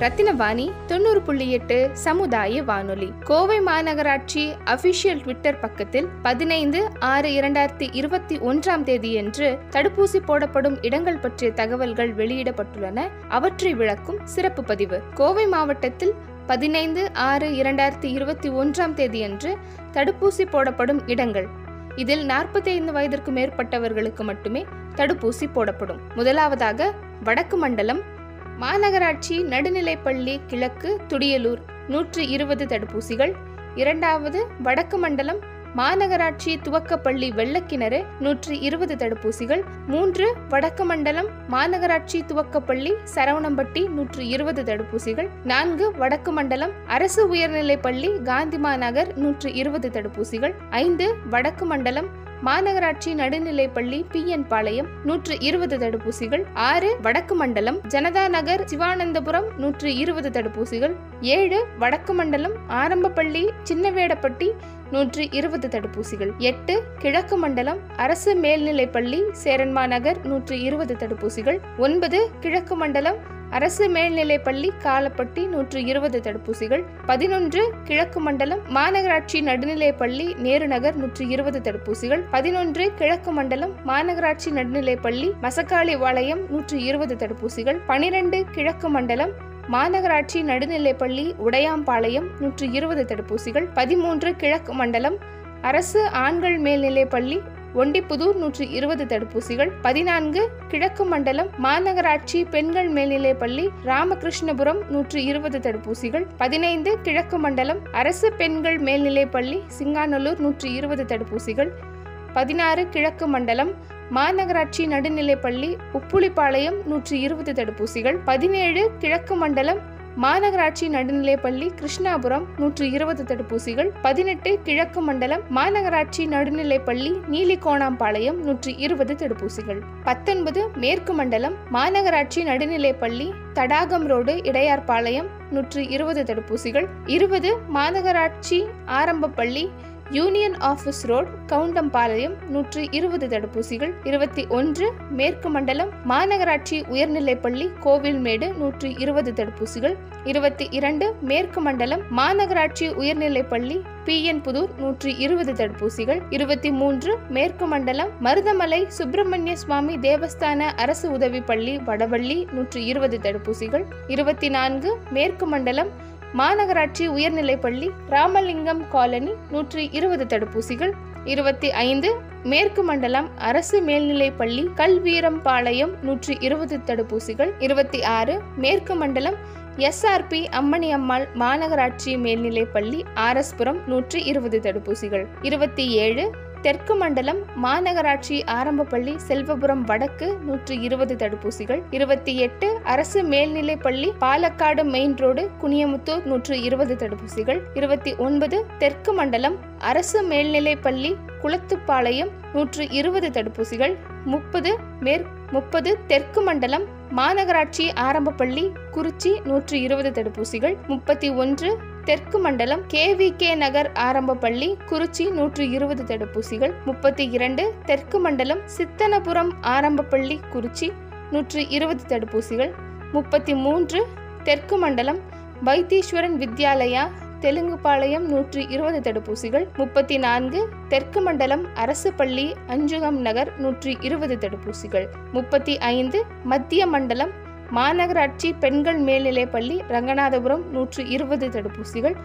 ரத்தினவாணி தொண்ணூறு புள்ளி எட்டு சமுதாய வானொலி. கோவை மாநகராட்சி அபிஷியல் ட்விட்டர் பக்கத்தில் பதினைந்து ஆறு இரண்டாயிரத்தி இருபத்தி ஒன்றாம் தேதியன்று தடுப்பூசி போடப்படும் இடங்கள் பற்றிய தகவல்கள் வெளியிடப்பட்டுள்ளன. அவற்றை விளக்கும் சிறப்பு பதிவு. கோவை மாவட்டத்தில் பதினைந்து ஆறு இரண்டாயிரத்தி இருபத்தி ஒன்றாம் தேதியன்று தடுப்பூசி போடப்படும் இடங்கள். இதில் நாற்பத்தி ஐந்து வயதிற்கு மேற்பட்டவர்களுக்கு மட்டுமே தடுப்பூசி போடப்படும். முதலாவதாக வடக்கு மண்டலம் மாநகராட்சி நடுநிலைப்பள்ளி கிழக்கு துடியலூர். நூற்று இருபது தடுப்பூசிகள். இரண்டாவது வடக்கு மண்டலம் மாநகராட்சி துவக்கப்பள்ளி வெள்ளக்கிணறு நூற்றி இருபது தடுப்பூசிகள். மூன்று வடக்கு மண்டலம் மாநகராட்சி துவக்கப்பள்ளி சரவணம்பட்டி நூற்று இருபது தடுப்பூசிகள். நான்கு வடக்கு மண்டலம் அரசு உயர்நிலைப்பள்ளி காந்திமா நகர் நூற்று இருபது தடுப்பூசிகள். ஐந்து வடக்கு மண்டலம் மாநகராட்சி நடுநிலைப்பள்ளி பி என் பாளையம் நூற்று இருபது தடுப்பூசிகள் ஆறு வடக்கு மண்டலம் ஜனதா நகர் சிவானந்தபுரம் நூற்று இருபது தடுப்பூசிகள் ஏழு வடக்கு மண்டலம் ஆரம்பப்பள்ளி சின்னவேடப்பட்டி நூற்று இருபது தடுப்பூசிகள். எட்டு கிழக்கு மண்டலம் அரசு மேல்நிலைப்பள்ளி சேரன்மா நகர் நூற்று இருபது தடுப்பூசிகள். ஒன்பது கிழக்கு மண்டலம் அரசு மேல்நிலைப்பள்ளி காலப்பட்டி நூற்று இருபது தடுப்பூசிகள். பதினொன்று கிழக்கு மண்டலம் மாநகராட்சி நடுநிலைப்பள்ளி நேரு நகர் நூற்று இருபது தடுப்பூசிகள். பதினொன்று கிழக்கு மண்டலம் மாநகராட்சி நடுநிலைப்பள்ளி மசக்காளி வாளையம் நூற்று இருபது தடுப்பூசிகள். பனிரெண்டு கிழக்கு மண்டலம் மாநகராட்சி நடுநிலைப்பள்ளி உடையாம்பாளையம் நூற்று இருபது தடுப்பூசிகள் பதிமூன்று கிழக்கு மண்டலம் அரசு ஆண்கள் மேல்நிலைப்பள்ளி ஒண்டிப்புதூர் நூற்று இருபது தடுப்பூசிகள் பதினான்கு கிழக்கு மண்டலம் மாநகராட்சி பெண்கள் மேல்நிலைப்பள்ளி ராமகிருஷ்ணபுரம் நூற்றி இருபது தடுப்பூசிகள் பதினைந்து கிழக்கு மண்டலம் அரசு பெண்கள் மேல்நிலைப்பள்ளி சிங்காநல்லூர் நூற்றி இருபது தடுப்பூசிகள் பதினாறு கிழக்கு மண்டலம் மாநகராட்சி நடுநிலைப்பள்ளி உப்புளிப்பாளையம் நூற்றி இருபது தடுப்பூசிகள் பதினேழு கிழக்கு மண்டலம் மாநகராட்சி நடுநிலைப்பள்ளி கிருஷ்ணாபுரம் நூற்று இருபது தடுப்பூசிகள் பதினெட்டு கிழக்கு மண்டலம் மாநகராட்சி நடுநிலைப்பள்ளி நீலிகோணாம்பாளையம் நூற்றி இருபது தடுப்பூசிகள். பத்தொன்பது மேற்கு மண்டலம் மாநகராட்சி நடுநிலைப்பள்ளி தடாகம் ரோடு இடையார்பாளையம் நூற்று இருபது தடுப்பூசிகள். இருபது மாநகராட்சி ஆரம்பப்பள்ளி யூனியன் ஆஃபீஸ் ரோட் கவுண்டம்பாளையம் நூற்றி இருபது தடுப்பூசிகள் இருபத்தி ஒன்று மேற்கு மண்டலம் மாநகராட்சி உயர்நிலைப்பள்ளி கோவில்மேடு நூற்றி இருபது தடுப்பூசிகள் இருபத்தி இரண்டு மேற்கு மண்டலம் மாநகராட்சி உயர்நிலைப்பள்ளி பி. என். புதூர் நூற்றி இருபது தடுப்பூசிகள் இருபத்தி மூன்று மேற்கு மண்டலம் மருதமலை சுப்பிரமணிய சுவாமி தேவஸ்தான அரசு உதவி பள்ளி வடவள்ளி நூற்றி இருபது தடுப்பூசிகள் இருபத்தி நான்கு மேற்கு மண்டலம் மாநகராட்சி உயர்நிலைப்பள்ளி ராமலிங்கம் காலனி நூற்றி இருபது தடுப்பூசிகள் இருபத்தி ஐந்து மேற்கு மண்டலம் அரசு மேல்நிலைப்பள்ளி கல்வீரம்பாளையம் நூற்றி இருபது தடுப்பூசிகள் இருபத்தி ஆறு மேற்கு மண்டலம் எஸ்ஆர்பி அம்மணி அம்மாள் மாநகராட்சி மேல்நிலைப்பள்ளி ஆர்எஸ்புரம் நூற்றி இருபது தடுப்பூசிகள் இருபத்தி ஏழு தெற்கு மண்டலம் மாநகராட்சி ஆரம்பப்பள்ளி செல்வபுரம் வடக்கு நூற்று இருபது தடுப்பூசிகள் இருபத்தி எட்டு அரசு மேல்நிலைப்பள்ளி பாலக்காடு மெயின் ரோடு குனியமுத்தூர் நூற்று இருபது தடுப்பூசிகள் இருபத்தி ஒன்பது தெற்கு மண்டலம் அரசு மேல்நிலைப்பள்ளி குளத்துப்பாளையம் நூற்று இருபது தடுப்பூசிகள் முப்பது மேற் முப்பது தெற்கு மண்டலம் மாநகராட்சி ஆரம்பப்பள்ளி குறிச்சி நூற்று இருபது தடுப்பூசிகள் முப்பத்தி ஒன்று தெற்கு மண்டலம் கேவிகே நகர் ஆரம்ப பள்ளி குறிச்சி நூற்று இருபது தடுப்பூசிகள் முப்பத்தி இரண்டு தெற்கு மண்டலம் சித்தனபுரம் ஆரம்ப பள்ளி குறிச்சி நூற்று இருபது தடுப்பூசிகள் முப்பத்தி மூன்று தெற்கு மண்டலம் வைத்தீஸ்வரன் வித்யாலயா தெலுங்குபாளையம் நூற்று இருபது தடுப்பூசிகள் முப்பத்தி நான்கு தெற்கு மண்டலம் அரசு பள்ளி அஞ்சுகம் நகர் நூற்றி இருபது தடுப்பூசிகள் முப்பத்தி ஐந்து மத்திய மண்டலம் மாநகராட்சி பெண்கள் மேல்நிலைப்பள்ளி ரங்கநாதபுரம் நூற்று இருபது தடுப்பூசிகள்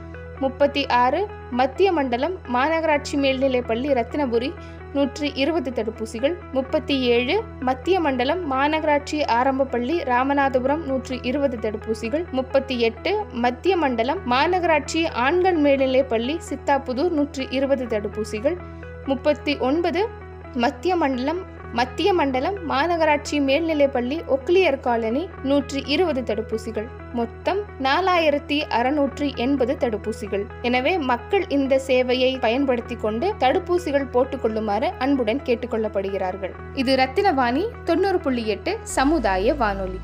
முப்பத்தி ஆறு மத்திய மண்டலம் மாநகராட்சி மேல்நிலைப்பள்ளி ரத்தினபுரி நூற்றி இருபது தடுப்பூசிகள் முப்பத்தி ஏழு மத்திய மண்டலம் மாநகராட்சி ஆரம்பப்பள்ளி ராமநாதபுரம் நூற்றி இருபது தடுப்பூசிகள் முப்பத்தி எட்டு மத்திய மண்டலம் மாநகராட்சி ஆண்கள் மேல்நிலைப்பள்ளி சித்தாப்புதூர் நூற்றி இருபது தடுப்பூசிகள் முப்பத்தி ஒன்பது மத்திய மண்டலம் மத்திய மண்டலம் மாநகராட்சி மேல்நிலைப்பள்ளி ஒக்லியர் காலனி நூற்றி இருபது தடுப்பூசிகள். மொத்தம் நாலாயிரத்தி அறுநூற்றி எண்பது தடுப்பூசிகள். எனவே மக்கள் இந்த சேவையை பயன்படுத்தி கொண்டு தடுப்பூசிகள் போட்டுக்கொள்ளுமாறு அன்புடன் கேட்டுக்கொள்ளப்படுகிறார்கள் இது ரத்தினவாணி தொண்ணூறு புள்ளி எட்டு சமுதாய வானொலி.